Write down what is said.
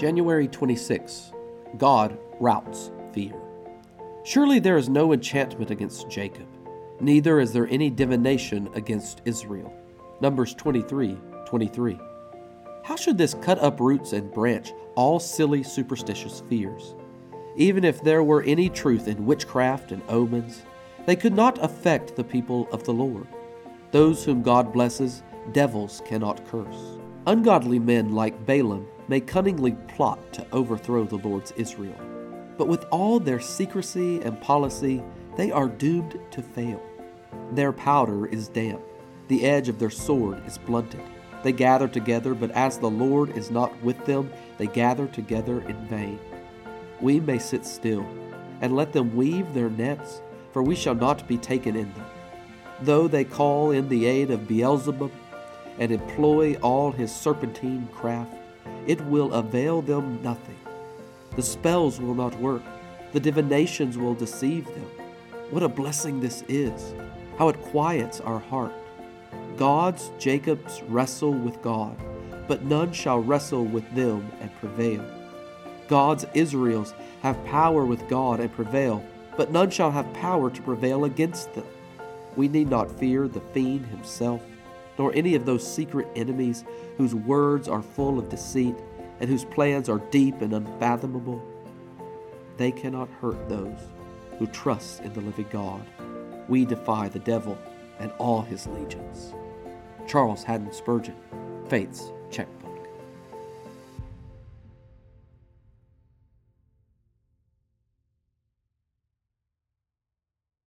January 26. God routs fear. Surely there is no enchantment against Jacob, neither is there any divination against Israel. Numbers 23 23. How should this cut up roots and branch all silly superstitious fears? Even if there were any truth in witchcraft and omens, they could not affect the people of the Lord. Those whom God blesses, devils cannot curse. Ungodly men like Balaam may cunningly plot to overthrow the Lord's Israel. But with all their secrecy and policy, they are doomed to fail. Their powder is damp, the edge of their sword is blunted. They gather together, but as the Lord is not with them, they gather together in vain. We may sit still and let them weave their nets, for we shall not be taken in them. Though they call in the aid of Beelzebub, and employ all his serpentine craft, it will avail them nothing. The spells will not work, the divinations will deceive them. What a blessing this is! How it quiets our heart. God's Jacob's wrestle with God, but none shall wrestle with them and prevail. God's Israel's have power with God and prevail, but none shall have power to prevail against them. We need not fear the fiend himself nor any of those secret enemies whose words are full of deceit and whose plans are deep and unfathomable. They cannot hurt those who trust in the living God. We defy the devil and all his legions. Charles Haddon Spurgeon, Faith's